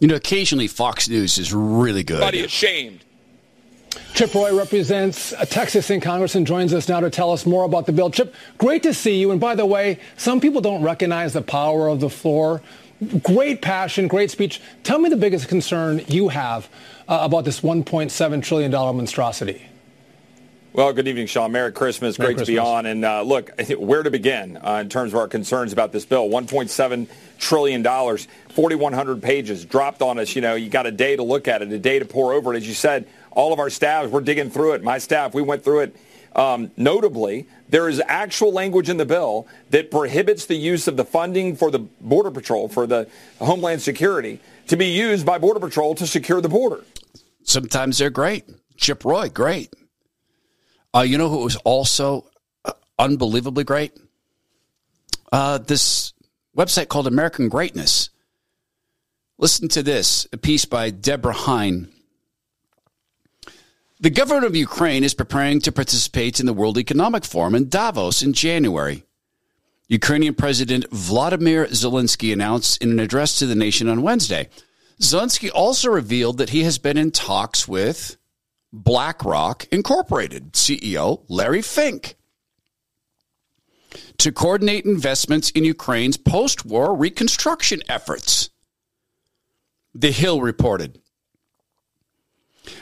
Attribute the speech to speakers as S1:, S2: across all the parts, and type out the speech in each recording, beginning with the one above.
S1: You know, occasionally Fox News is really good.
S2: Buddy ashamed.
S3: Chip Roy represents Texas in Congress and joins us now to tell us more about the bill. Chip, great to see you. And by the way, some people don't recognize the power of the floor. Great passion, great speech. Tell me the biggest concern you have uh, about this $1.7 trillion monstrosity.
S2: Well, good evening, Sean. Merry Christmas.
S3: Merry
S2: Great
S3: Christmas.
S2: to be on. And uh, look, where to begin uh, in terms of our concerns about this bill? $1.7 trillion, 4,100 pages dropped on us. You know, you got a day to look at it, a day to pour over it. As you said, all of our staffs, we're digging through it. My staff, we went through it. Um, notably, there is actual language in the bill that prohibits the use of the funding for the Border Patrol, for the Homeland Security, to be used by Border Patrol to secure the border.
S1: Sometimes they're great. Chip Roy, great. Uh, you know who was also uh, unbelievably great? Uh, this website called American Greatness. Listen to this a piece by Debra Heine. The government of Ukraine is preparing to participate in the World Economic Forum in Davos in January. Ukrainian President Vladimir Zelensky announced in an address to the nation on Wednesday. Zelensky also revealed that he has been in talks with BlackRock Incorporated CEO Larry Fink to coordinate investments in Ukraine's post war reconstruction efforts. The Hill reported.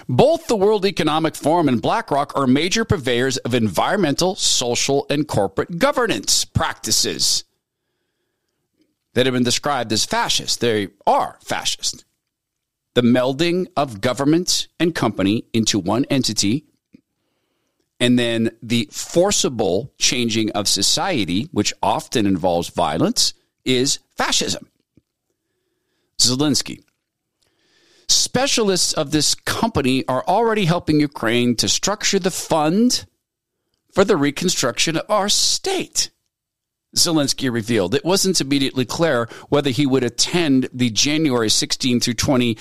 S1: Both the World Economic Forum and BlackRock are major purveyors of environmental, social, and corporate governance practices that have been described as fascist. They are fascist. The melding of government and company into one entity, and then the forcible changing of society, which often involves violence, is fascism. Zelensky. Specialists of this company are already helping Ukraine to structure the fund for the reconstruction of our state. Zelensky revealed it wasn't immediately clear whether he would attend the January 16 through 20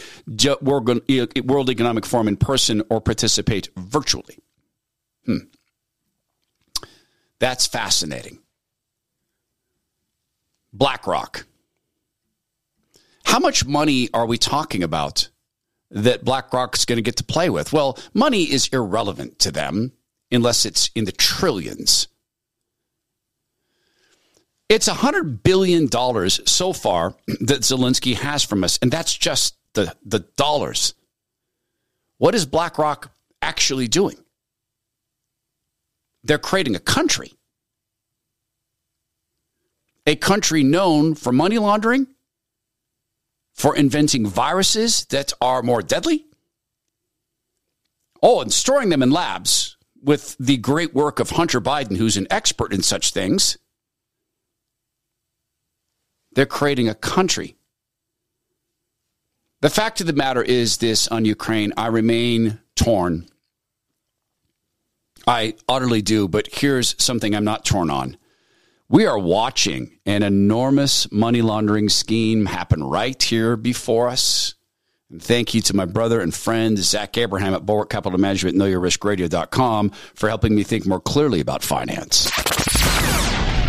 S1: World Economic Forum in person or participate virtually. Hmm. That's fascinating. BlackRock. How much money are we talking about that BlackRock's going to get to play with? Well, money is irrelevant to them unless it's in the trillions. It's $100 billion so far that Zelensky has from us, and that's just the, the dollars. What is BlackRock actually doing? They're creating a country. A country known for money laundering, for inventing viruses that are more deadly. Oh, and storing them in labs with the great work of Hunter Biden, who's an expert in such things. They're creating a country. The fact of the matter is this on Ukraine, I remain torn. I utterly do, but here's something I'm not torn on. We are watching an enormous money laundering scheme happen right here before us. And thank you to my brother and friend, Zach Abraham at Bulwark Capital Management, KnowYourRiskRadio.com for helping me think more clearly about finance.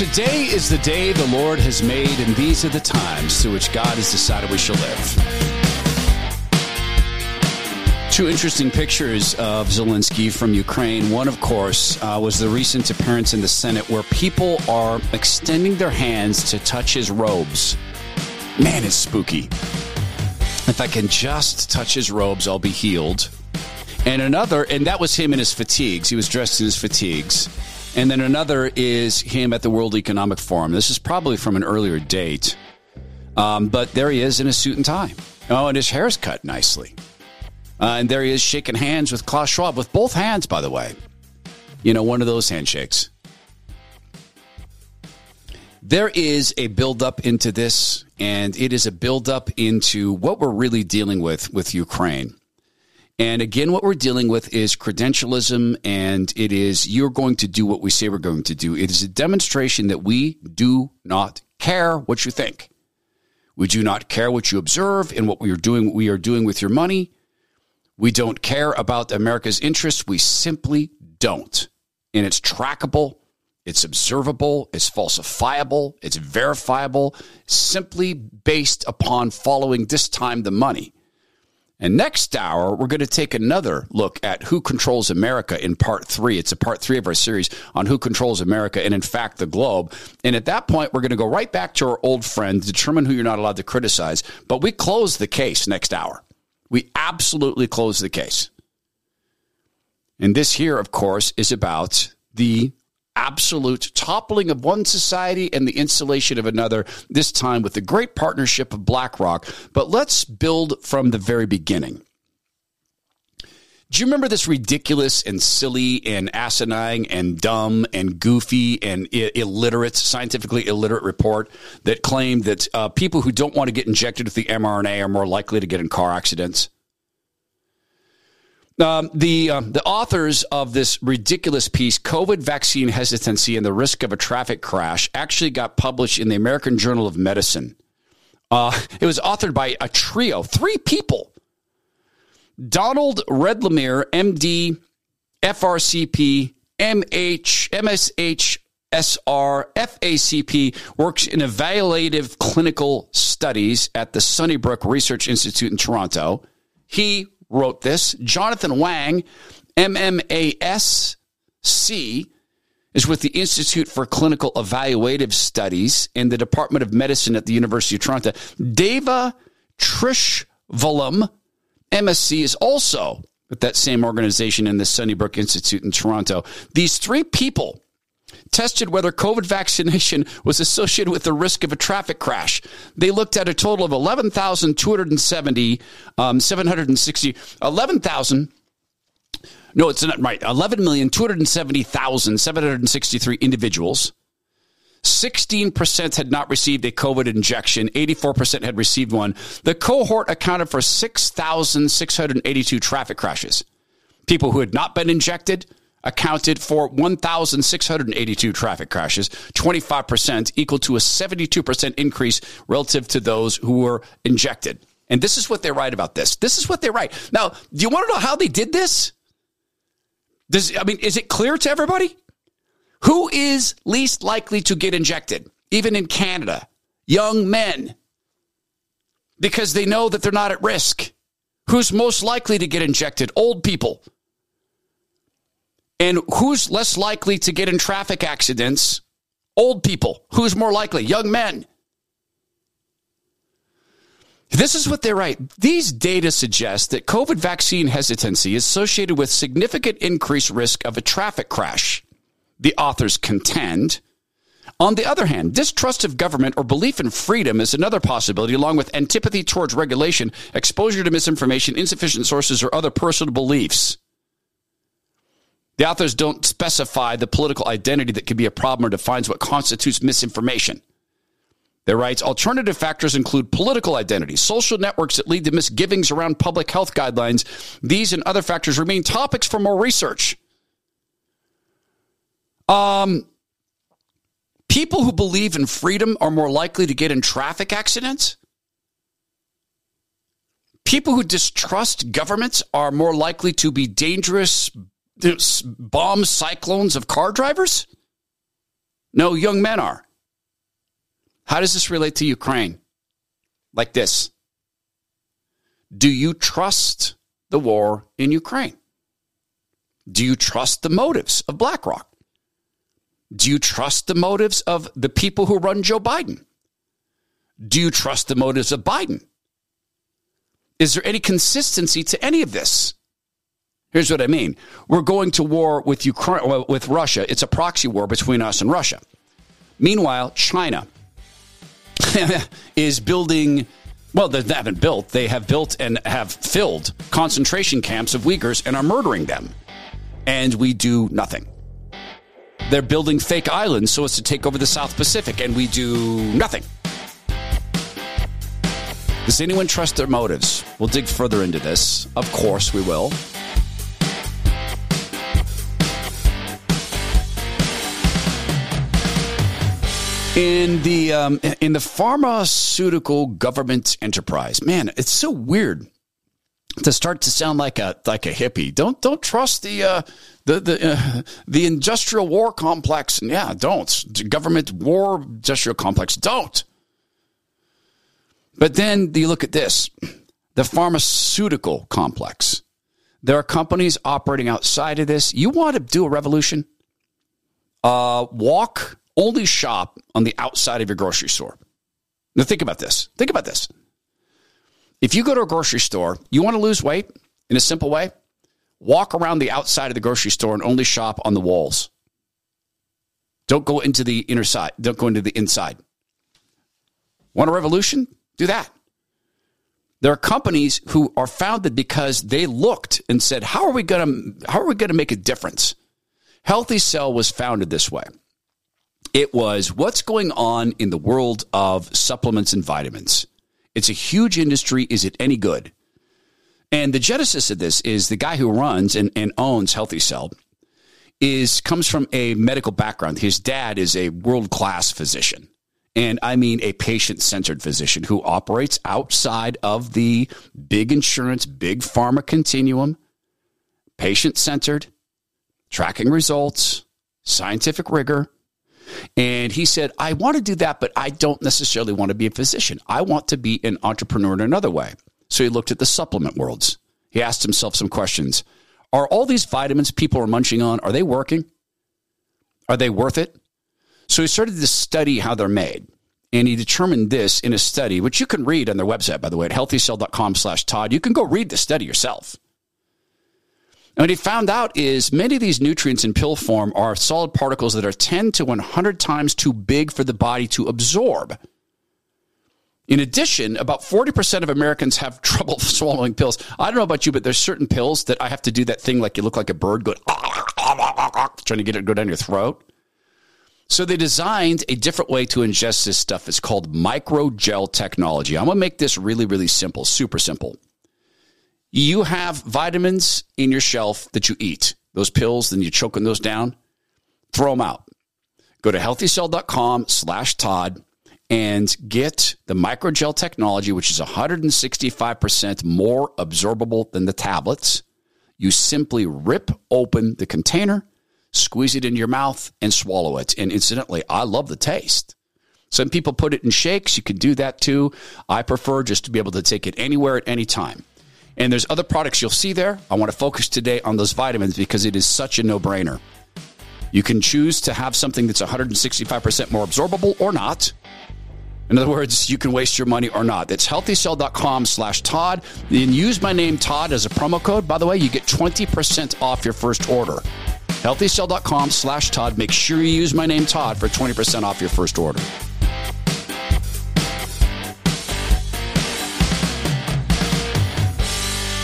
S1: Today is the day the Lord has made, and these are the times through which God has decided we shall live. Two interesting pictures of Zelensky from Ukraine. One, of course, uh, was the recent appearance in the Senate where people are extending their hands to touch his robes. Man, it's spooky. If I can just touch his robes, I'll be healed. And another, and that was him in his fatigues. He was dressed in his fatigues. And then another is him at the World Economic Forum. This is probably from an earlier date. Um, but there he is in a suit and tie. Oh, and his hair's cut nicely. Uh, and there he is shaking hands with Klaus Schwab, with both hands, by the way. You know, one of those handshakes. There is a buildup into this, and it is a buildup into what we're really dealing with with Ukraine. And again, what we're dealing with is credentialism, and it is you're going to do what we say we're going to do. It is a demonstration that we do not care what you think. We do not care what you observe and what we are doing, what we are doing with your money. We don't care about America's interests. We simply don't. And it's trackable, it's observable, it's falsifiable, it's verifiable, simply based upon following this time the money. And next hour, we're going to take another look at who controls America in part three. It's a part three of our series on who controls America and, in fact, the globe. And at that point, we're going to go right back to our old friend, determine who you're not allowed to criticize. But we close the case next hour. We absolutely close the case. And this here, of course, is about the absolute toppling of one society and the installation of another, this time with the great partnership of BlackRock. But let's build from the very beginning. Do you remember this ridiculous and silly and asinine and dumb and goofy and illiterate, scientifically illiterate report that claimed that uh, people who don't want to get injected with the mRNA are more likely to get in car accidents? Um, the uh, the authors of this ridiculous piece, "COVID Vaccine Hesitancy and the Risk of a Traffic Crash," actually got published in the American Journal of Medicine. Uh, it was authored by a trio, three people: Donald Redelmeier, MD, FRCP, MH, MSH. SR FACP works in evaluative clinical studies at the Sunnybrook Research Institute in Toronto. He wrote this. Jonathan Wang, MMASC, is with the Institute for Clinical Evaluative Studies in the Department of Medicine at the University of Toronto. Deva Thiruchelvam, MSc, is also with that same organization in the Sunnybrook Institute in Toronto. These three people tested whether COVID vaccination was associated with the risk of a traffic crash. They looked at a total of 11,270, um, 760, 11,000. No, it's not right. 11,270,763 individuals. 16% had not received a COVID injection. 84% had received one. The cohort accounted for 6,682 traffic crashes. People who had not been injected, accounted for 1,682 traffic crashes, 25%, equal to a 72% increase relative to those who were injected. And this is what they write about this. This is what they write. Now, do you want to know how they did this? Does, I mean, is it clear to everybody? Who is least likely to get injected, even in Canada? Young men. Because they know that they're not at risk. Who's most likely to get injected? Old people. And who's less likely to get in traffic accidents? Old people. Who's more likely? Young men. This is what they write. These data suggest that COVID vaccine hesitancy is associated with significant increased risk of a traffic crash. The authors contend. On the other hand, distrust of government or belief in freedom is another possibility, along with antipathy towards regulation, exposure to misinformation, insufficient sources, or other personal beliefs. The authors don't specify the political identity that could be a problem or defines what constitutes misinformation. They write alternative factors include political identity, social networks that lead to misgivings around public health guidelines. These and other factors remain topics for more research. Um, people who believe in freedom are more likely to get in traffic accidents. People who distrust governments are more likely to be dangerous bomb cyclones of car drivers? No, young men are. How does this relate to Ukraine? Like this Do you trust the war in Ukraine? Do you trust the motives of BlackRock? Do you trust the motives of the people who run Joe Biden? Do you trust the motives of Biden? Is there any consistency to any of this? Here's what I mean. We're going to war with Ukraine with Russia. It's a proxy war between us and Russia. Meanwhile, China is building well, they haven't built. They have built and have filled concentration camps of Uyghurs and are murdering them. And we do nothing. They're building fake islands so as to take over the South Pacific, and we do nothing. Does anyone trust their motives? We'll dig further into this. Of course, we will. In the um, in the pharmaceutical government enterprise, man, it's so weird to start to sound like a like a hippie. Don't don't trust the uh, the the uh, the industrial war complex. Yeah, don't government war industrial complex. Don't. But then you look at this, the pharmaceutical complex. There are companies operating outside of this. You want to do a revolution? Uh, walk only shop on the outside of your grocery store. Now, think about this. Think about this. If you go to a grocery store, you want to lose weight in a simple way, walk around the outside of the grocery store and only shop on the walls. Don't go into the inner side. Don't go into the inside. Want a revolution? Do that. There are companies who are founded because they looked and said, "How are we going to how are we going to make a difference?" Healthy Cell was founded this way. It was what's going on in the world of supplements and vitamins. It's a huge industry. Is it any good? And the genesis of this is the guy who runs and, and owns Healthy Cell is comes from a medical background. His dad is a world class physician. And I mean a patient centered physician who operates outside of the big insurance, big pharma continuum, patient centered, tracking results, scientific rigor, and he said, I want to do that, but I don't necessarily want to be a physician. I want to be an entrepreneur in another way. So he looked at the supplement worlds. He asked himself some questions. Are all these vitamins people are munching on, are they working? Are they worth it? So he started to study how they're made. And he determined this in a study, which you can read on their website, by the way, at healthycell.com slash Todd. You can go read the study yourself. And what he found out is many of these nutrients in pill form are solid particles that are 10 to 100 times too big for the body to absorb. In addition, about 40% of Americans have trouble swallowing pills. I don't know about you, but there's certain pills that I have to do that thing like you look like a bird going, trying to get it to go down your throat. So they designed a different way to ingest this stuff. It's called microgel technology. I'm going to make this really, really simple, super simple. You have vitamins in your shelf that you eat, those pills, then you're choking those down, throw them out. Go to healthycell.com slash Todd and get the microgel technology, which is 165% more absorbable than the tablets. You simply rip open the container, squeeze it into your mouth, and swallow it. And incidentally, I love the taste. Some people put it in shakes. You can do that too. I prefer just to be able to take it anywhere at any time. And there's other products you'll see there. I want to focus today on those vitamins because it is such a no brainer. You can choose to have something that's 165% more absorbable or not. In other words, you can waste your money or not. That's healthycell.com slash Todd. Then use my name Todd as a promo code. By the way, you get 20% off your first order. Healthycell.com slash Todd. Make sure you use my name Todd for 20% off your first order.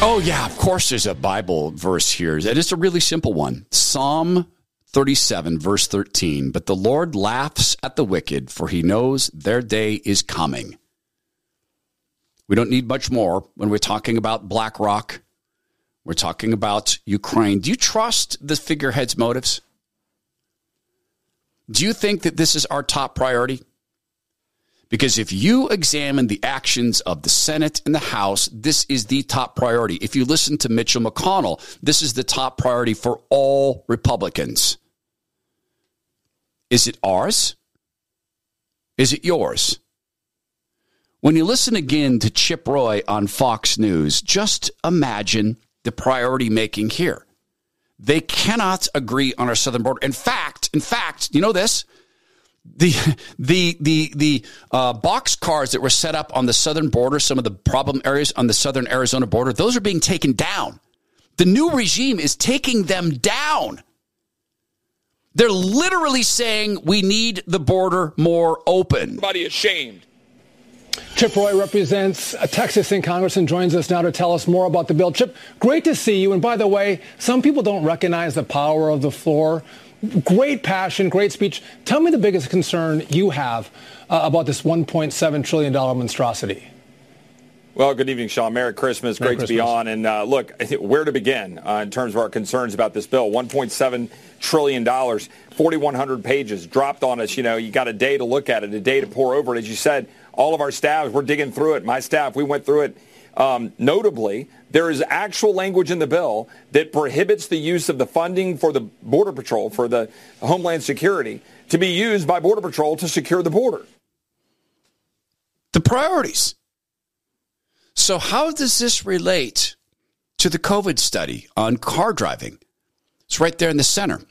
S1: Oh, yeah, of course there's a Bible verse here. It is a really simple one. Psalm 37, verse 13. But the Lord laughs at the wicked, for he knows their day is coming. We don't need much more when we're talking about BlackRock. We're talking about Ukraine. Do you trust the figurehead's motives? Do you think that this is our top priority? Because if you examine the actions of the Senate and the House, this is the top priority. If you listen to Mitchell McConnell, this is the top priority for all Republicans. Is it ours? Is it yours? When you listen again to Chip Roy on Fox News, just imagine the priority making here. They cannot agree on our southern border. In fact, in fact, you know this? The the the the uh, box cars that were set up on the southern border, some of the problem areas on the southern Arizona border, those are being taken down. The new regime is taking them down. They're literally saying we need the border more open.
S2: Everybody ashamed.
S3: Chip Roy represents Texas in Congress and joins us now to tell us more about the bill. Chip, great to see you. And by the way, some people don't recognize the power of the floor great passion, great speech. Tell me the biggest concern you have uh, about this $1.7 trillion monstrosity.
S2: Well, good evening, Sean. Merry Christmas.
S3: Merry
S2: Great Christmas. to be on. And uh, look, where to begin uh, in terms of our concerns about this bill? 1.7 trillion dollars, 4,100 pages dropped on us. You know, you got a day to look at it, a day to pour over it. As you said, all of our staffs, we're digging through it. My staff, we went through it. Um, notably, there is actual language in the bill that prohibits the use of the funding for the Border Patrol, for the Homeland Security, to be used by Border Patrol to secure the border.
S1: The priorities. So, how does this relate to the COVID study on car driving? It's right there in the center.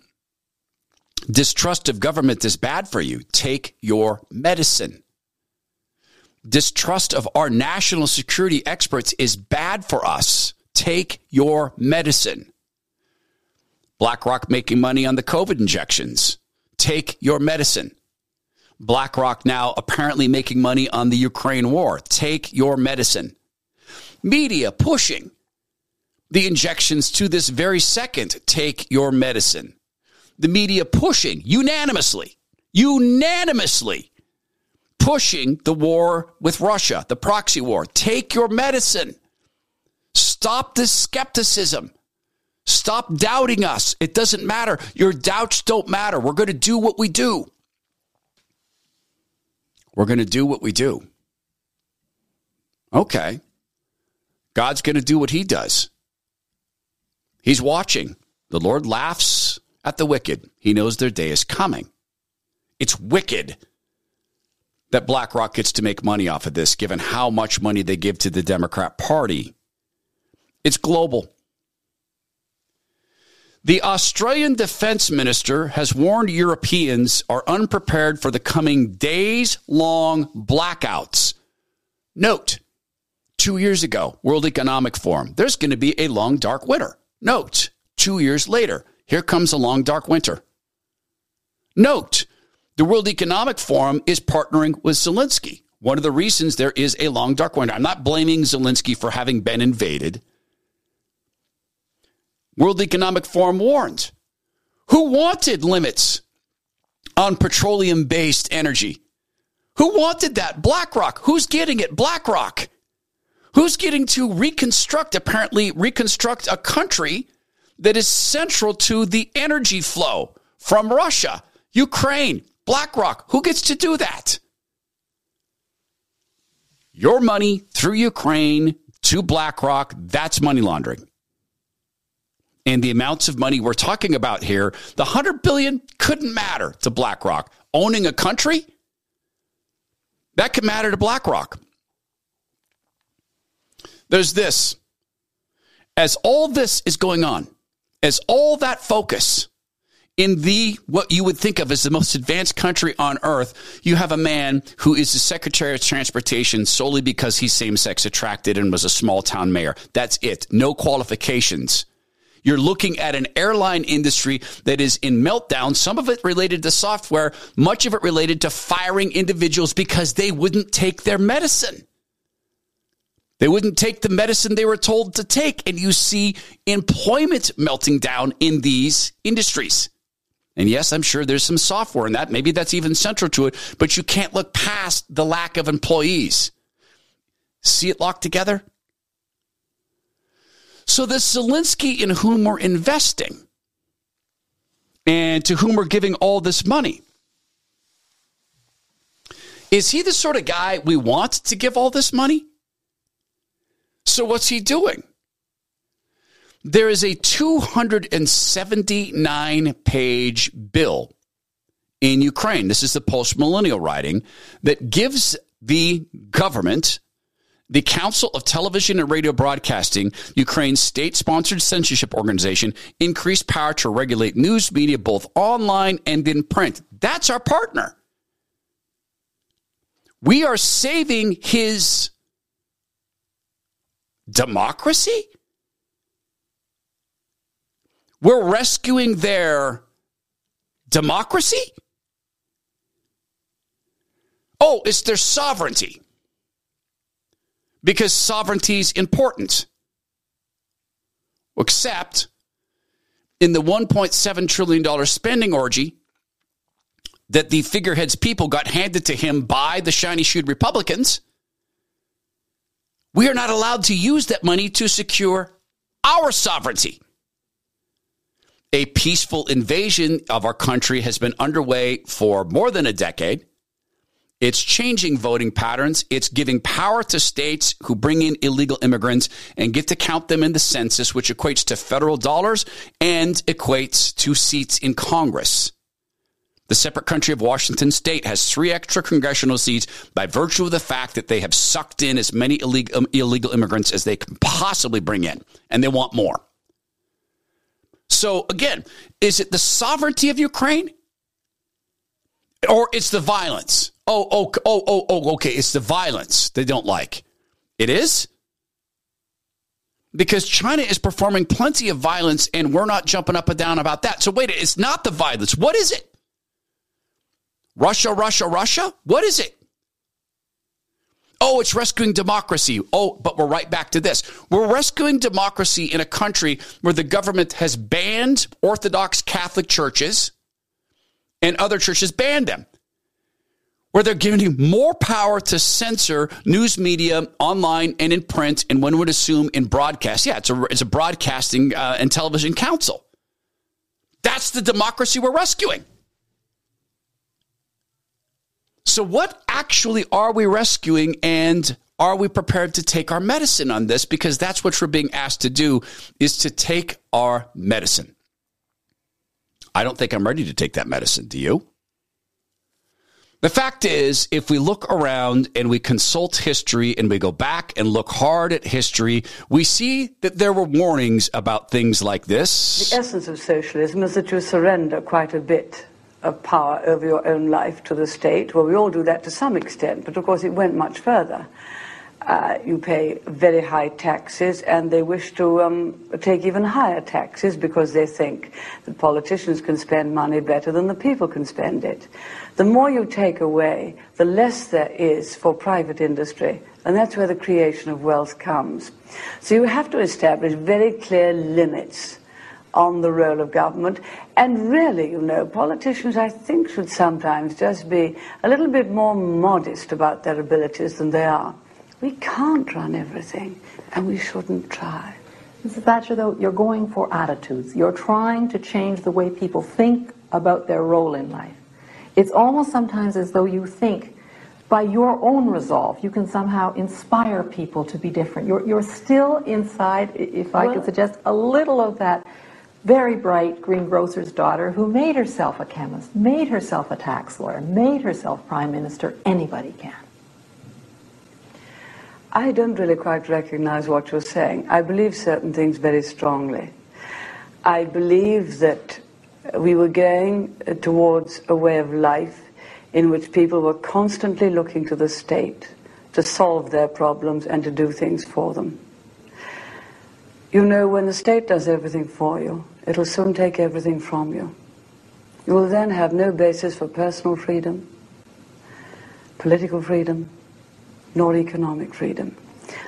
S1: Distrust of government is bad for you. Take your medicine. Distrust of our national security experts is bad for us. Take your medicine. BlackRock making money on the COVID injections. Take your medicine. BlackRock now apparently making money on the Ukraine war. Take your medicine media pushing the injections to this very second. Take your medicine. The media pushing unanimously, unanimously pushing the war with Russia, the proxy war. Take your medicine. Stop this skepticism. Stop doubting us. It doesn't matter. Your doubts don't matter. We're going to do what we do. We're going to do what we do. Okay. God's going to do what he does. He's watching. The Lord laughs at the wicked. He knows their day is coming. It's wicked that BlackRock gets to make money off of this, given how much money they give to the Democrat Party. It's global. The Austrian defense minister has warned Europeans are unprepared for the coming days long blackouts. Note, two years ago, World Economic Forum, there's going to be a long, dark winter. Note, two years later, here comes a long, dark winter. Note, the World Economic Forum is partnering with Zelensky. One of the reasons there is a long, dark winter. I'm not blaming Zelensky for having been invaded. World Economic Forum warned. Who wanted limits on petroleum based energy? Who wanted that? BlackRock. Who's getting it? BlackRock. Who's getting to reconstruct, apparently, reconstruct a country that is central to the energy flow from Russia, Ukraine, BlackRock? Who gets to do that? Your money through Ukraine to BlackRock, that's money laundering. And the amounts of money we're talking about here, the 100 billion couldn't matter to BlackRock. Owning a country, that could matter to BlackRock. There's this. As all this is going on, as all that focus in the what you would think of as the most advanced country on earth, you have a man who is the Secretary of Transportation solely because he's same sex attracted and was a small town mayor. That's it. No qualifications. You're looking at an airline industry that is in meltdown, some of it related to software, much of it related to firing individuals because they wouldn't take their medicine. They wouldn't take the medicine they were told to take. And you see employment melting down in these industries. And yes, I'm sure there's some software in that. Maybe that's even central to it, but you can't look past the lack of employees. See it locked together? So, this Zelensky in whom we're investing and to whom we're giving all this money, is he the sort of guy we want to give all this money? So what's he doing? There is a 279 page bill in Ukraine. This is the post millennial writing that gives the government, the Council of Television and Radio Broadcasting, Ukraine's state sponsored censorship organization, increased power to regulate news media both online and in print. That's our partner. We are saving his democracy? We're rescuing their democracy? Oh, it's their sovereignty. Because sovereignty's important. Except in the $1.7 trillion spending orgy that the figurehead's people got handed to him by the shiny shoed Republicans We are not allowed to use that money to secure our sovereignty. A peaceful invasion of our country has been underway for more than a decade. It's changing voting patterns. It's giving power to states who bring in illegal immigrants and get to count them in the census, which equates to federal dollars and equates to seats in Congress. The separate country of Washington state has three extra congressional seats by virtue of the fact that they have sucked in as many illegal, um, illegal immigrants as they can possibly bring in, and they want more. So, again, is it the sovereignty of Ukraine? Or it's the violence? Oh, oh, oh, oh, oh, okay. It's the violence they don't like. It is? Because China is performing plenty of violence and we're not jumping up and down about that. So, wait, it's not the violence. What is it? Russia, Russia, Russia? What is it? Oh, it's rescuing democracy. Oh, but we're right back to this. We're rescuing democracy in a country where the government has banned Orthodox Catholic churches and other churches banned them. Where they're giving you more power to censor news media online and in print, and one would assume in broadcast. Yeah, it's a, it's a broadcasting uh, and television council. That's the democracy we're rescuing. So, what actually are we rescuing and are we prepared to take our medicine on this? Because that's what we're being asked to do is to take our medicine. I don't think I'm ready to take that medicine. Do you? The fact is, if we look around and we consult history and we go back and look hard at history, we see that there were warnings about things like this.
S4: The essence of socialism is that you surrender quite a bit of power over your own life to the state. Well, we all do that to some extent, but of course it went much further. Uh, you pay very high taxes, and they wish to um, take even higher taxes because they think that politicians can spend money better than the people can spend it. The more you take away, the less there is for private industry, and that's where the creation of wealth comes. So you have to establish very clear limits on the role of government. And really, you know, politicians, I think, should sometimes just be a little bit more modest about their abilities than they are. We can't run everything, and we shouldn't try.
S5: Mrs. Thatcher, though, you're going for attitudes. You're trying to change the way people think about their role in life. It's almost sometimes as though you think by your own resolve, you can somehow inspire people to be different. You're, you're still inside, if I well, could suggest, a little of that very bright greengrocer's daughter who made herself a chemist, made herself a tax lawyer, made herself prime minister. Anybody can.
S4: I don't really quite recognize what you're saying. I believe certain things very strongly. I believe that we were going uh, towards a way of life in which people were constantly looking to the state to solve their problems and to do things for them. You know, when the state does everything for you, it'll soon take everything from you. You will then have no basis for personal freedom, political freedom, nor economic freedom.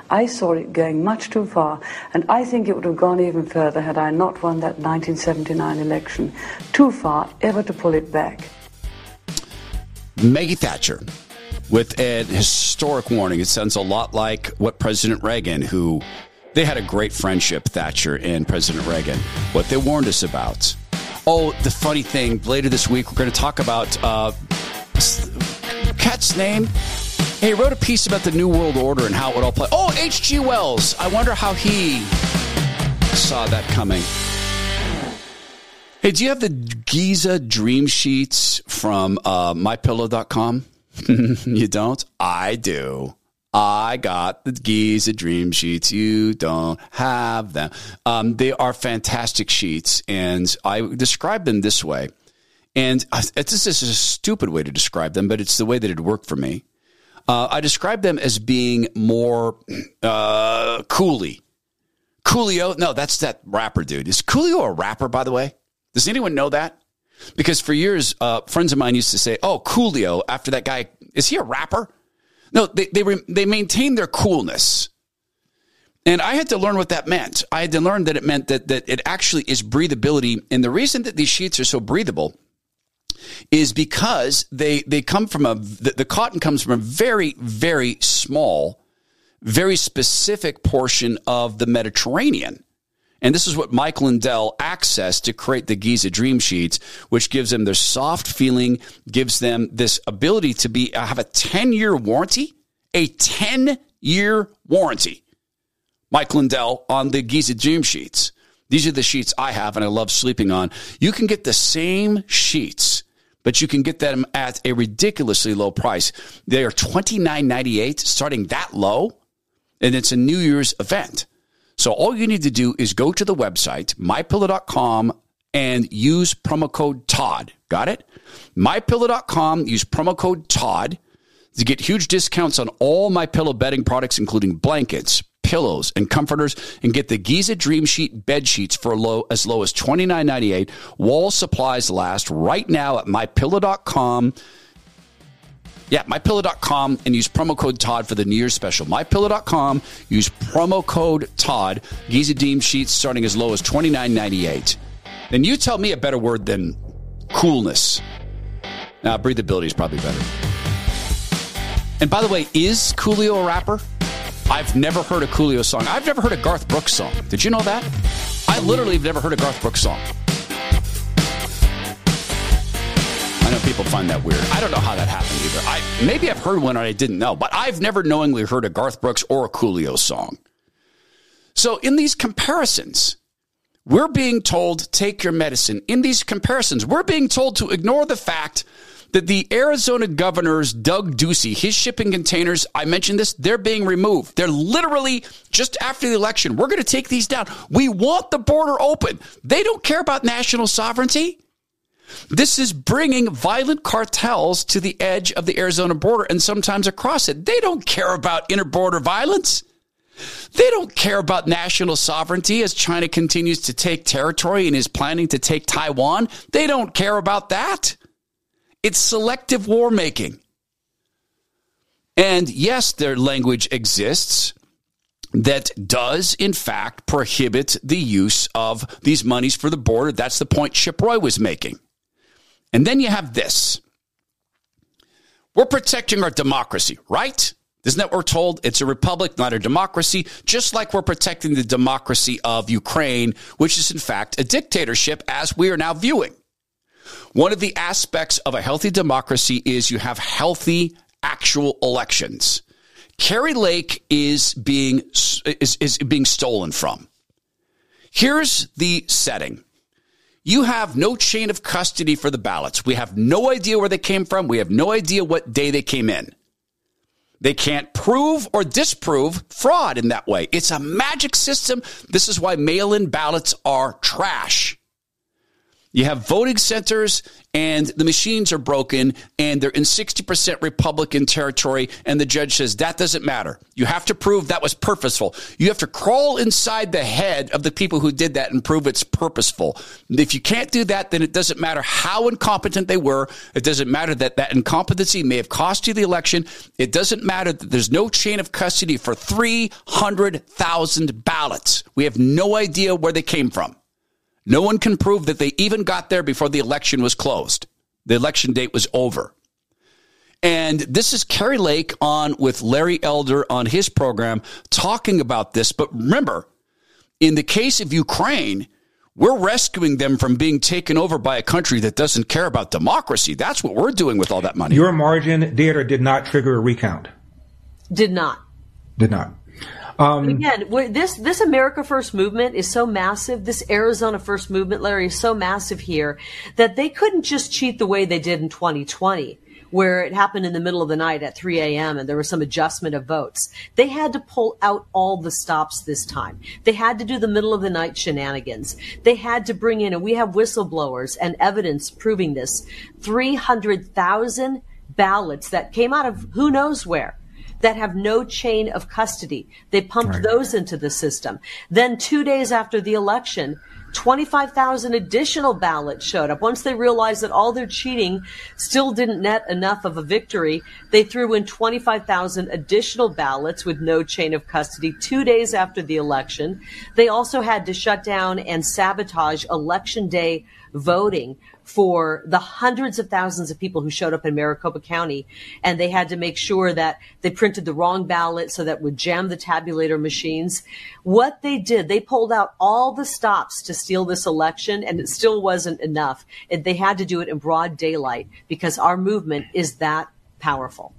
S4: I saw it going much too far, and I think it would have gone even further had I not won that 1979 election. Too far ever to pull it back.
S1: Maggie Thatcher with an historic warning. It sounds a lot like what President Reagan, who they had a great friendship, Thatcher and President Reagan. What they warned us about. Oh, the funny thing, later this week, we're going to talk about uh, Cat's name. Hey, he wrote a piece about the New World Order and how it would all play. Oh, H.G. Wells. I wonder how he saw that coming. Hey, do you have the Giza dream sheets from uh, mypillow.com? you don't? I do. I got the Giza Dream Sheets. You don't have them. Um, they are fantastic sheets, and I describe them this way. And this is a stupid way to describe them, but it's the way that it worked for me. Uh, I describe them as being more uh, Cooley. Coolio? No, that's that rapper dude. Is Coolio a rapper, by the way? Does anyone know that? Because for years, uh, friends of mine used to say, "Oh, Coolio." After that guy, is he a rapper? No, they they they maintain their coolness. And I had to learn what that meant. I had to learn that it meant that that it actually is breathability. And the reason that these sheets are so breathable is because they they come from a the, the cotton comes from a very very small very specific portion of the Mediterranean. And this is what Mike Lindell accessed to create the Giza Dream Sheets, which gives them their soft feeling, gives them this ability to be I have a 10 year warranty, a 10 year warranty. Mike Lindell on the Giza Dream Sheets. These are the sheets I have and I love sleeping on. You can get the same sheets, but you can get them at a ridiculously low price. They are $29.98, starting that low, and it's a New Year's event. So all you need to do is go to the website, mypillow.com, and use promo code Todd. Got it? Mypillow.com, use promo code Todd to get huge discounts on all my pillow bedding products, including blankets, pillows, and comforters, and get the Giza Dream Sheet bed sheets for low, as low as $29.98. Wall supplies last right now at mypillow.com. Yeah, mypillow.com and use promo code Todd for the New Year's special. Mypillow.com, use promo code Todd. Giza Dream Sheets starting as low as $29.98. Then you tell me a better word than coolness. Now, breathability is probably better. And by the way, is Coolio a rapper? I've never heard a Coolio song. I've never heard a Garth Brooks song. Did you know that? I literally have never heard a Garth Brooks song. People find that weird. I don't know how that happened either. I maybe I've heard one I didn't know, but I've never knowingly heard a Garth Brooks or a Coolio song. So in these comparisons, we're being told take your medicine. In these comparisons, we're being told to ignore the fact that the Arizona governor's Doug Ducey, his shipping containers, I mentioned this, they're being removed. They're literally just after the election. We're going to take these down. We want the border open. They don't care about national sovereignty. This is bringing violent cartels to the edge of the Arizona border and sometimes across it. They don't care about interborder violence. They don't care about national sovereignty as China continues to take territory and is planning to take Taiwan. They don't care about that. It's selective war making. And yes, their language exists that does, in fact, prohibit the use of these monies for the border. That's the point Chip Roy was making. And then you have this we're protecting our democracy, right? Isn't that what we're told? It's a republic, not a democracy, just like we're protecting the democracy of Ukraine, which is in fact a dictatorship, as we are now viewing. One of the aspects of a healthy democracy is you have healthy actual elections. Kari Lake is being is, is being stolen from. Here's the setting. You have no chain of custody for the ballots. We have no idea where they came from. We have no idea what day they came in. They can't prove or disprove fraud in that way. It's a magic system. This is why mail in ballots are trash. You have voting centers and the machines are broken and they're in 60% Republican territory. And the judge says that doesn't matter. You have to prove that was purposeful. You have to crawl inside the head of the people who did that and prove it's purposeful. If you can't do that, then it doesn't matter how incompetent they were. It doesn't matter that that incompetency may have cost you the election. It doesn't matter that there's no chain of custody for 300,000 ballots. We have no idea where they came from. No one can prove that they even got there before the election was closed. The election date was over. And this is Kari Lake on with Larry Elder on his program talking about this. But remember, in the case of Ukraine, we're rescuing them from being taken over by a country that doesn't care about democracy. That's what we're doing with all that money.
S6: Your margin did or did not trigger a recount?
S7: Did not.
S6: Did not.
S7: Um, again, this this America First movement is so massive. This Arizona First movement, Larry, is so massive here that they couldn't just cheat the way they did in 2020 where it happened in the middle of the night at 3 a.m. and there was some adjustment of votes. They had to pull out all the stops this time. They had to do the middle of the night shenanigans. They had to bring in, and we have whistleblowers and evidence proving this, 300,000 ballots that came out of who knows where that have no chain of custody. They pumped right. those into the system. Then two days after the election, 25,000 additional ballots showed up. Once they realized that all their cheating still didn't net enough of a victory, they threw in 25,000 additional ballots with no chain of custody two days after the election. They also had to shut down and sabotage election day voting for the hundreds of thousands of people who showed up in Maricopa County. And they had to make sure that they printed the wrong ballot so that would jam the tabulator machines. What they did, they pulled out all the stops to steal this election and it still wasn't enough. They had to do it in broad daylight because our movement is that powerful.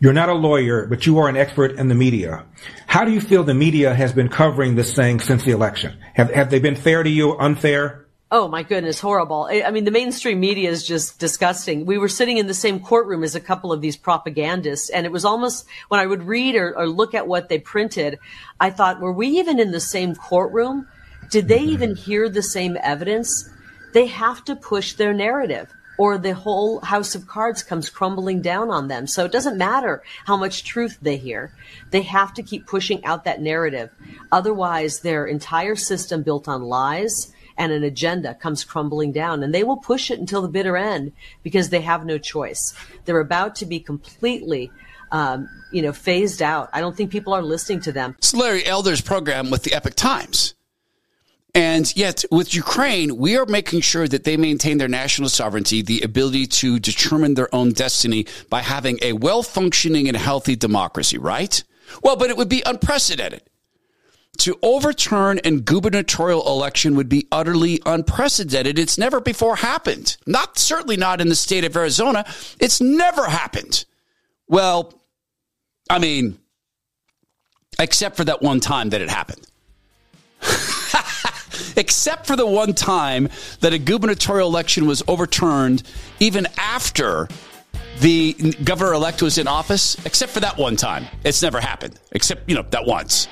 S6: You're not a lawyer, but you are an expert in the media. How do you feel the media has been covering this thing since the election? Have, have they been fair to you, unfair?
S7: Oh my goodness, horrible. I mean, the mainstream media is just disgusting. We were sitting in the same courtroom as a couple of these propagandists, and it was almost when I would read or, or look at what they printed, I thought, were we even in the same courtroom? Did they mm-hmm. even hear the same evidence? They have to push their narrative or the whole house of cards comes crumbling down on them. So it doesn't matter how much truth they hear. They have to keep pushing out that narrative. Otherwise, their entire system built on lies and an agenda comes crumbling down and they will push it until the bitter end because they have no choice. They're about to be completely um, you know, phased out. I don't think people are listening to them.
S1: It's Larry Elder's program with the Epoch Times. And yet, with Ukraine, we are making sure that they maintain their national sovereignty, the ability to determine their own destiny by having a well functioning and healthy democracy, right? Well, but it would be unprecedented to overturn a gubernatorial election would be utterly unprecedented. It's never before happened. Not certainly not in the state of Arizona. It's never happened. Well, I mean, except for that one time that it happened. except for the one time that a gubernatorial election was overturned even after the governor elect was in office, except for that one time. It's never happened, except, you know, that once.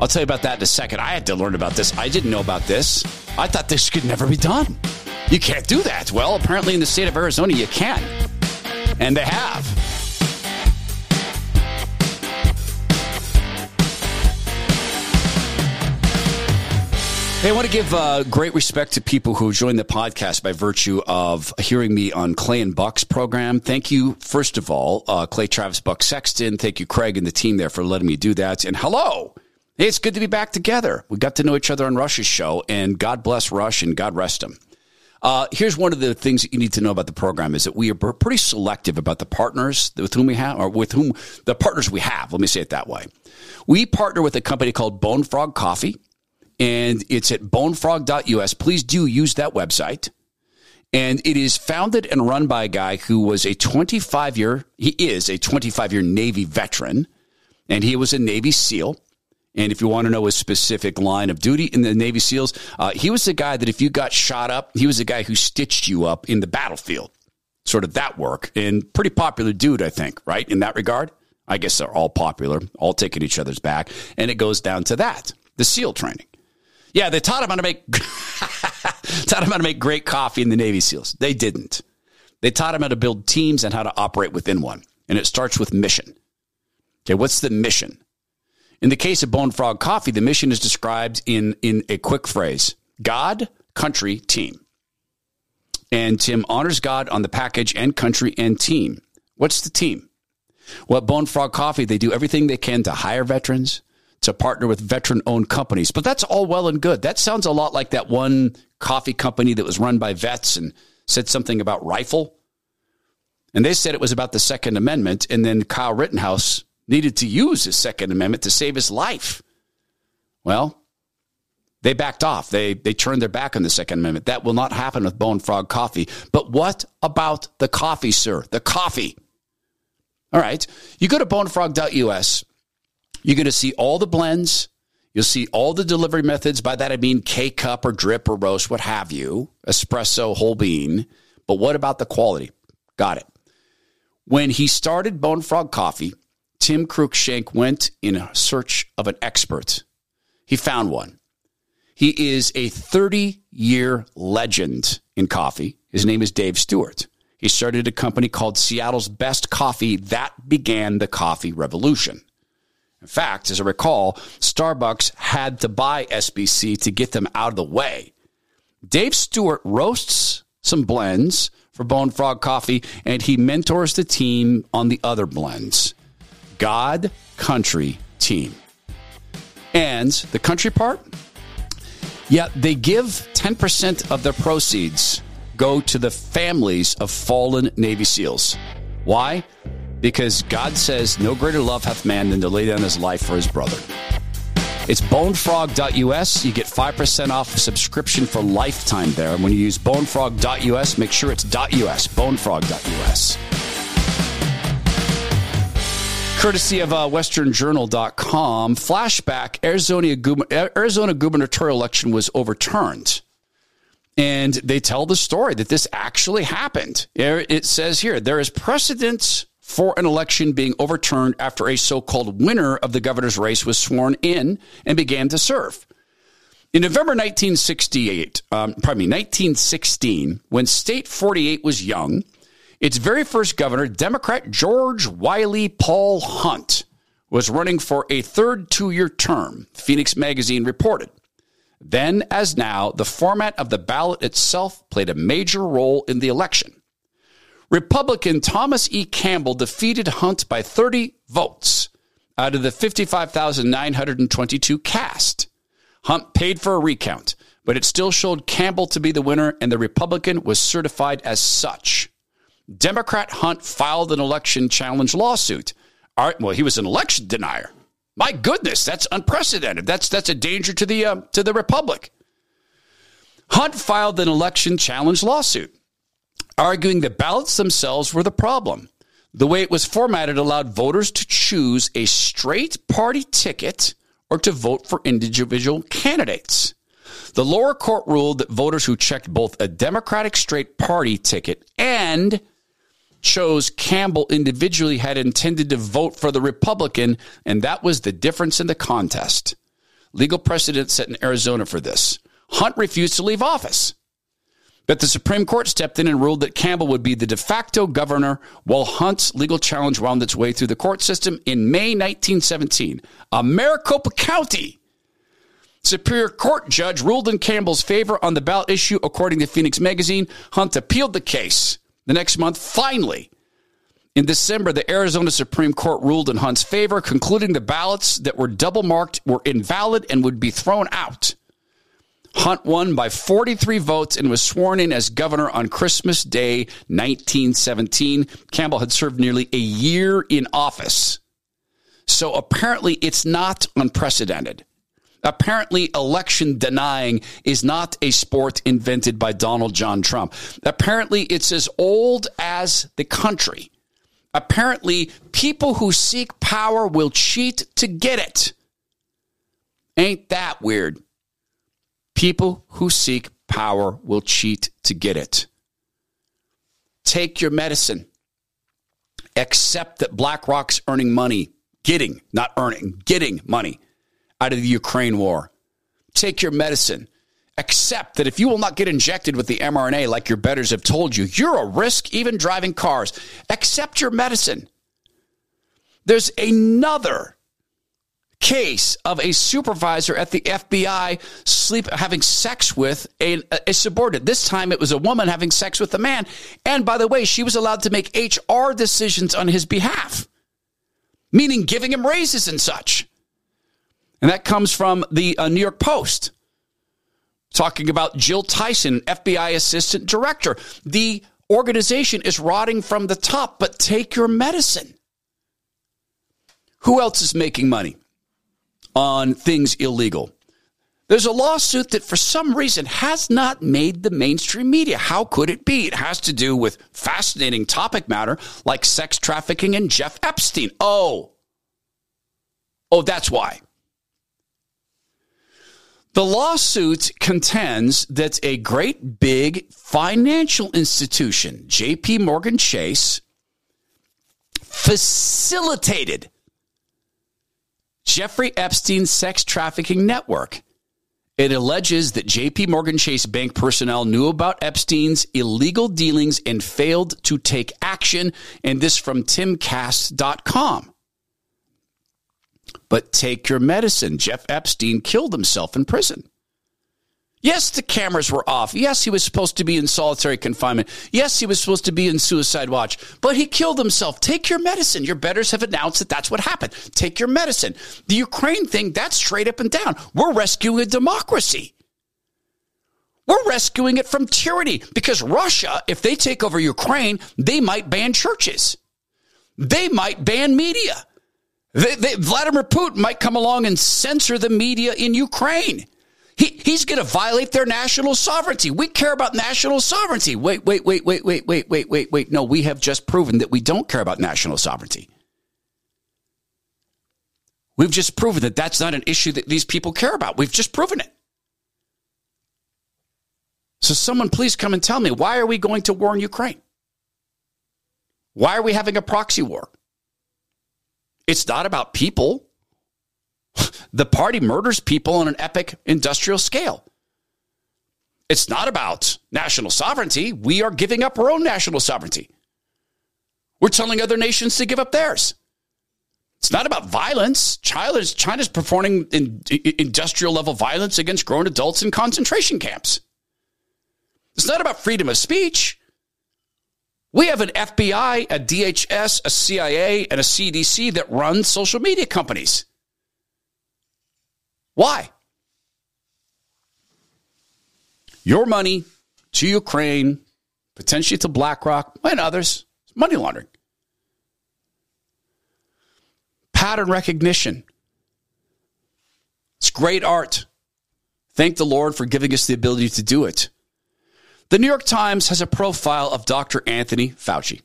S1: I'll tell you about that in a second. I had to learn about this. I didn't know about this. I thought this could never be done. You can't do that. Well, apparently in the state of Arizona, you can. And they have. Hey, I want to give uh, great respect to people who joined the podcast by virtue of hearing me on Clay and Buck's program. Thank you, first of all, uh, Clay Travis Buck Sexton. Thank you, Craig and the team there for letting me do that. And hello Hey, it's good to be back together. We got to know each other on Rush's show, and God bless Rush and God rest him. Uh, here's one of the things that you need to know about the program is that we are pretty selective about the partners with whom we have, or with whom the partners we have. Let me say it that way. We partner with a company called Bone Frog Coffee, and it's at bonefrog.us. Please do use that website. And it is founded and run by a guy who was a 25 year, he is a 25 year Navy veteran, and he was a Navy SEAL. And if you want to know his specific line of duty in the Navy SEALs, uh, he was the guy that if you got shot up, he was the guy who stitched you up in the battlefield. Sort of that work. And pretty popular dude, I think, right? In that regard. I guess they're all popular, all taking each other's back. And it goes down to that the SEAL training. Yeah, they taught him how to make taught him how to make great coffee in the Navy SEALs. They didn't. They taught him how to build teams and how to operate within one. And it starts with mission. Okay, what's the mission? In the case of Bone Frog Coffee, the mission is described in, in a quick phrase God, country, team. And Tim honors God on the package and country and team. What's the team? Well, at Bone Frog Coffee, they do everything they can to hire veterans, to partner with veteran owned companies. But that's all well and good. That sounds a lot like that one coffee company that was run by vets and said something about rifle. And they said it was about the Second Amendment. And then Kyle Rittenhouse needed to use his Second Amendment to save his life. Well, they backed off. They, they turned their back on the Second Amendment. That will not happen with Bone Frog Coffee. But what about the coffee, sir? The coffee. All right. You go to bonefrog.us. You're going to see all the blends. You'll see all the delivery methods. By that, I mean K cup or drip or roast, what have you, espresso, whole bean. But what about the quality? Got it. When he started Bone Frog Coffee, Tim Cruikshank went in search of an expert. He found one. He is a 30 year legend in coffee. His name is Dave Stewart. He started a company called Seattle's Best Coffee that began the coffee revolution. In fact, as I recall, Starbucks had to buy SBC to get them out of the way. Dave Stewart roasts some blends for Bone Frog Coffee, and he mentors the team on the other blends. God, country, team. And the country part? Yeah, they give 10% of their proceeds go to the families of fallen Navy SEALs. Why? Because God says, No greater love hath man than to lay down his life for his brother. It's bonefrog.us. You get 5% off subscription for lifetime there. And when you use bonefrog.us, make sure it's .us, bonefrog.us. Courtesy of uh, westernjournal.com, flashback Arizona, Arizona gubernatorial election was overturned. And they tell the story that this actually happened. It says here there is precedence for an election being overturned after a so called winner of the governor's race was sworn in and began to serve. In November 1968, um, pardon me, 1916, when State 48 was young, its very first governor, Democrat George Wylie Paul Hunt, was running for a third two year term, Phoenix Magazine reported. Then, as now, the format of the ballot itself played a major role in the election. Republican Thomas E. Campbell defeated Hunt by 30 votes out of the 55,922 cast. Hunt paid for a recount, but it still showed Campbell to be the winner, and the Republican was certified as such. Democrat Hunt filed an election challenge lawsuit. All right, well, he was an election denier. My goodness, that's unprecedented. That's that's a danger to the uh, to the republic. Hunt filed an election challenge lawsuit arguing the ballots themselves were the problem. The way it was formatted allowed voters to choose a straight party ticket or to vote for individual candidates. The lower court ruled that voters who checked both a Democratic straight party ticket and chose Campbell individually had intended to vote for the Republican, and that was the difference in the contest. Legal precedent set in Arizona for this. Hunt refused to leave office. But the Supreme Court stepped in and ruled that Campbell would be the de facto governor while Hunt's legal challenge wound its way through the court system in May 1917. A Maricopa County Superior Court judge ruled in Campbell's favor on the ballot issue, according to Phoenix Magazine. Hunt appealed the case. The next month, finally, in December, the Arizona Supreme Court ruled in Hunt's favor, concluding the ballots that were double marked were invalid and would be thrown out. Hunt won by 43 votes and was sworn in as governor on Christmas Day 1917. Campbell had served nearly a year in office. So apparently it's not unprecedented. Apparently, election denying is not a sport invented by Donald John Trump. Apparently, it's as old as the country. Apparently, people who seek power will cheat to get it. Ain't that weird? People who seek power will cheat to get it. Take your medicine. Accept that BlackRock's earning money, getting, not earning, getting money out of the Ukraine war. Take your medicine. Accept that if you will not get injected with the mRNA like your betters have told you, you're a risk even driving cars. Accept your medicine. There's another case of a supervisor at the FBI sleep having sex with a, a, subordinate. This time it was a woman having sex with a man. And by the way, she was allowed to make HR decisions on his behalf, meaning giving him raises and such. And that comes from the uh, New York Post talking about Jill Tyson, FBI assistant director. The organization is rotting from the top, but take your medicine. Who else is making money? on things illegal. There's a lawsuit that for some reason has not made the mainstream media. How could it be? It has to do with fascinating topic matter like sex trafficking and Jeff Epstein. Oh. Oh, that's why. The lawsuit contends that a great big financial institution, JP Morgan Chase, facilitated Jeffrey Epstein's sex trafficking network. It alleges that JP Morgan Chase Bank personnel knew about Epstein's illegal dealings and failed to take action, and this from timcast.com. But take your medicine. Jeff Epstein killed himself in prison. Yes, the cameras were off. Yes, he was supposed to be in solitary confinement. Yes, he was supposed to be in suicide watch, but he killed himself. Take your medicine. Your betters have announced that that's what happened. Take your medicine. The Ukraine thing, that's straight up and down. We're rescuing a democracy. We're rescuing it from tyranny because Russia, if they take over Ukraine, they might ban churches. They might ban media. They, they, Vladimir Putin might come along and censor the media in Ukraine. He, he's going to violate their national sovereignty. We care about national sovereignty. Wait, wait, wait, wait, wait, wait, wait, wait, wait. No, we have just proven that we don't care about national sovereignty. We've just proven that that's not an issue that these people care about. We've just proven it. So, someone please come and tell me why are we going to war in Ukraine? Why are we having a proxy war? It's not about people. The party murders people on an epic industrial scale. It's not about national sovereignty. We are giving up our own national sovereignty. We're telling other nations to give up theirs. It's not about violence. China's, China's performing in, industrial level violence against grown adults in concentration camps. It's not about freedom of speech. We have an FBI, a DHS, a CIA, and a CDC that run social media companies. Why? Your money to Ukraine, potentially to BlackRock and others, money laundering. Pattern recognition. It's great art. Thank the Lord for giving us the ability to do it. The New York Times has a profile of Dr. Anthony Fauci.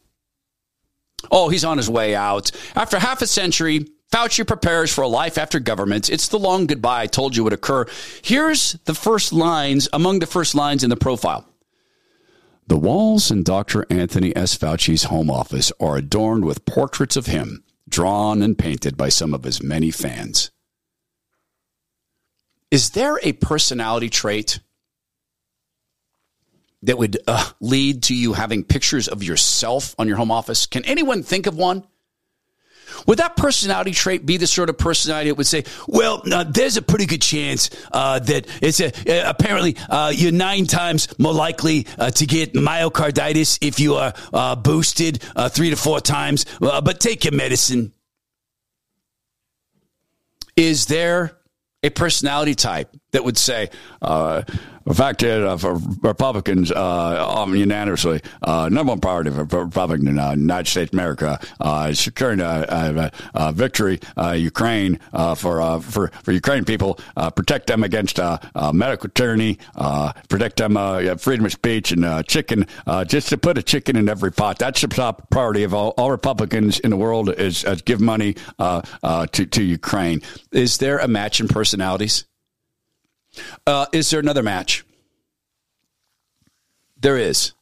S1: Oh, he's on his way out. After half a century, Fauci prepares for a life after government. It's the long goodbye I told you would occur. Here's the first lines, among the first lines in the profile. The walls in Dr. Anthony S. Fauci's home office are adorned with portraits of him, drawn and painted by some of his many fans. Is there a personality trait that would uh, lead to you having pictures of yourself on your home office? Can anyone think of one? Would that personality trait be the sort of personality that would say, well, uh, there's a pretty good chance uh, that it's a, uh, apparently uh, you're nine times more likely uh, to get myocarditis if you are uh, boosted three to four times, but take your medicine. Is there a personality type that would say, the fact is, uh, for Republicans, uh, unanimously, uh, number one priority for Republicans in uh, United States America uh, is securing a, a, a victory, uh, Ukraine, uh, for, uh, for for Ukraine people, uh, protect them against uh, uh, medical tyranny, uh, protect them uh, freedom of speech and uh, chicken. Uh, just to put a chicken in every pot. That's the top priority of all, all Republicans in the world is, give money uh, uh, to to Ukraine. Is there a match in personalities? Uh, is there another match? There is.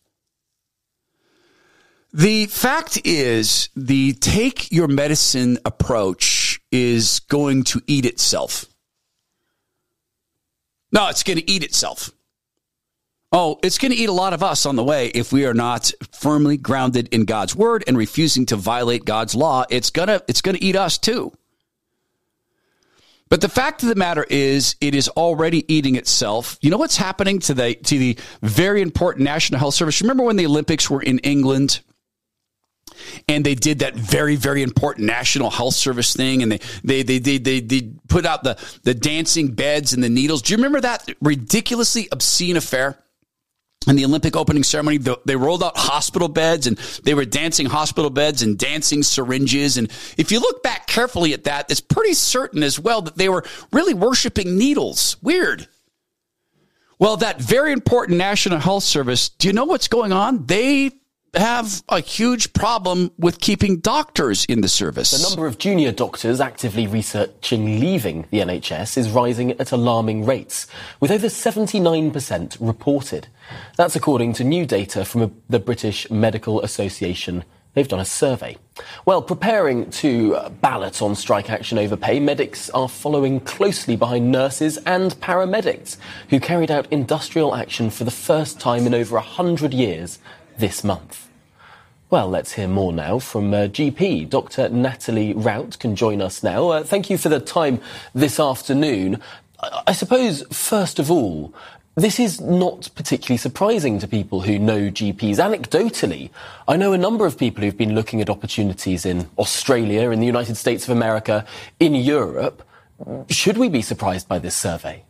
S1: The fact is, the take your medicine approach is going to eat itself. No, it's going to eat itself. Oh, it's going to eat a lot of us on the way if we are not firmly grounded in God's word and refusing to violate God's law. It's going to it's going to eat us too. But the fact of the matter is, it is already eating itself. You know what's happening to the to the very important National Health Service? Remember when the Olympics were in England? and they did that very very important national health service thing and they they they they they, they put out the the dancing beds and the needles do you remember that ridiculously obscene affair in the Olympic opening ceremony, they rolled out hospital beds and they were dancing hospital beds and dancing syringes. And if you look back carefully at that, it's pretty certain as well that they were really worshiping needles. Weird. Well, that very important National Health Service, do you know what's going on? They have a huge problem with keeping doctors in the service.
S8: The number of junior doctors actively researching leaving the NHS is rising at alarming rates, with over 79% reported. That's according to new data from the British Medical Association. They've done a survey. Well, preparing to uh, ballot on strike action over pay, medics are following closely behind nurses and paramedics who carried out industrial action for the first time in over 100 years this month. Well, let's hear more now from uh, GP. Dr. Natalie Rout can join us now. Uh, thank you for the time this afternoon. I, I suppose, first of all, this is not particularly surprising to people who know GPs. Anecdotally, I know a number of people who've been looking at opportunities in Australia, in the United States of America, in Europe. Should we be surprised by this survey?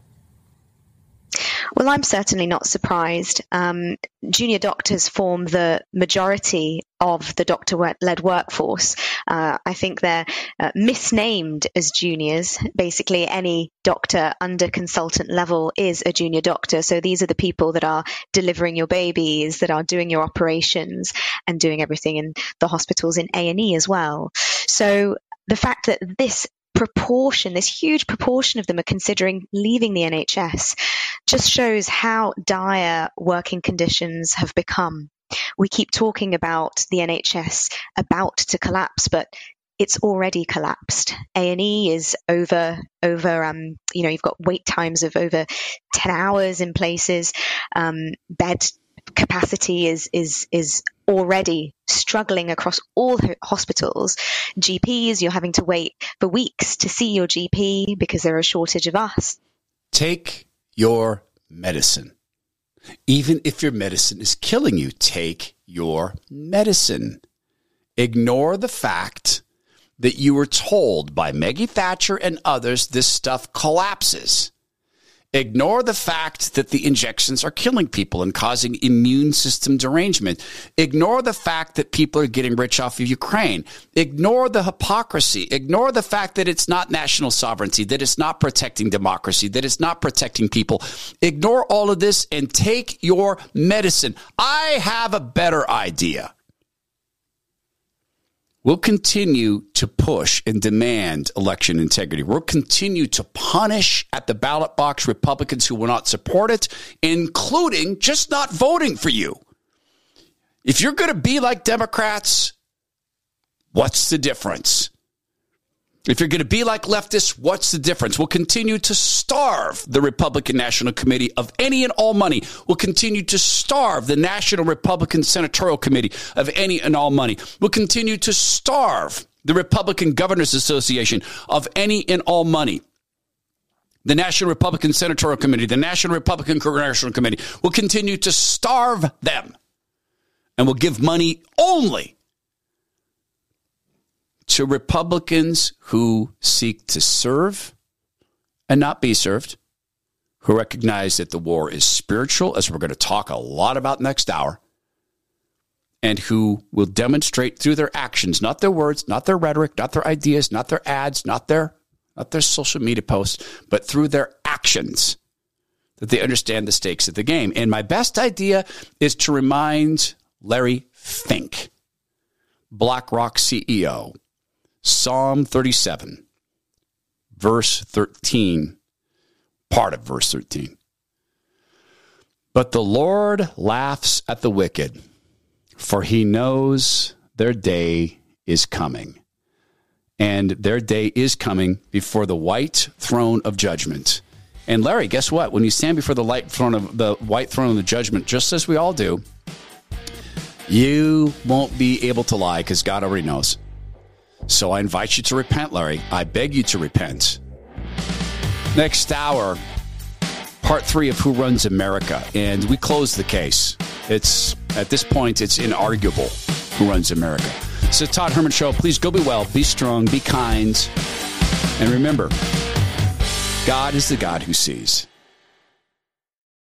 S9: Well, I'm certainly not surprised. Um, junior doctors form the majority of the doctor led workforce. Uh, I think they're uh, misnamed as juniors. Basically, any doctor under consultant level is a junior doctor. So these are the people that are delivering your babies, that are doing your operations, and doing everything in the hospitals in A and E as well. So the fact that this proportion, this huge proportion of them are considering leaving the NHS, just shows how dire working conditions have become. We keep talking about the NHS about to collapse, but it's already collapsed. A and E is over over. Um, you know, you've got wait times of over ten hours in places. Um, bed capacity is is is already struggling across all hospitals. GPs, you're having to wait for weeks to see your GP because there are a shortage of us.
S1: Take your medicine. Even if your medicine is killing you, take your medicine. Ignore the fact that you were told by Maggie Thatcher and others this stuff collapses. Ignore the fact that the injections are killing people and causing immune system derangement. Ignore the fact that people are getting rich off of Ukraine. Ignore the hypocrisy. Ignore the fact that it's not national sovereignty, that it's not protecting democracy, that it's not protecting people. Ignore all of this and take your medicine. I have a better idea. We'll continue to push and demand election integrity. We'll continue to punish at the ballot box Republicans who will not support it, including just not voting for you. If you're going to be like Democrats, what's the difference? If you're going to be like leftists, what's the difference? We'll continue to starve the Republican National Committee of any and all money. We'll continue to starve the National Republican Senatorial Committee of any and all money. We'll continue to starve the Republican Governors Association of any and all money. The National Republican Senatorial Committee, the National Republican Congressional Committee will continue to starve them and will give money only to Republicans who seek to serve and not be served, who recognize that the war is spiritual, as we're going to talk a lot about next hour, and who will demonstrate through their actions, not their words, not their rhetoric, not their ideas, not their ads, not their not their social media posts, but through their actions that they understand the stakes of the game. And my best idea is to remind Larry Fink, BlackRock CEO, Psalm 37, verse 13, part of verse 13. But the Lord laughs at the wicked, for he knows their day is coming. And their day is coming before the white throne of judgment. And Larry, guess what? When you stand before the light throne of the white throne of the judgment, just as we all do, you won't be able to lie because God already knows. So I invite you to repent, Larry. I beg you to repent. Next hour, part three of Who Runs America. And we close the case. It's at this point, it's inarguable who runs America. So Todd Herman Show. Please go be well, be strong, be kind. And remember, God is the God who sees.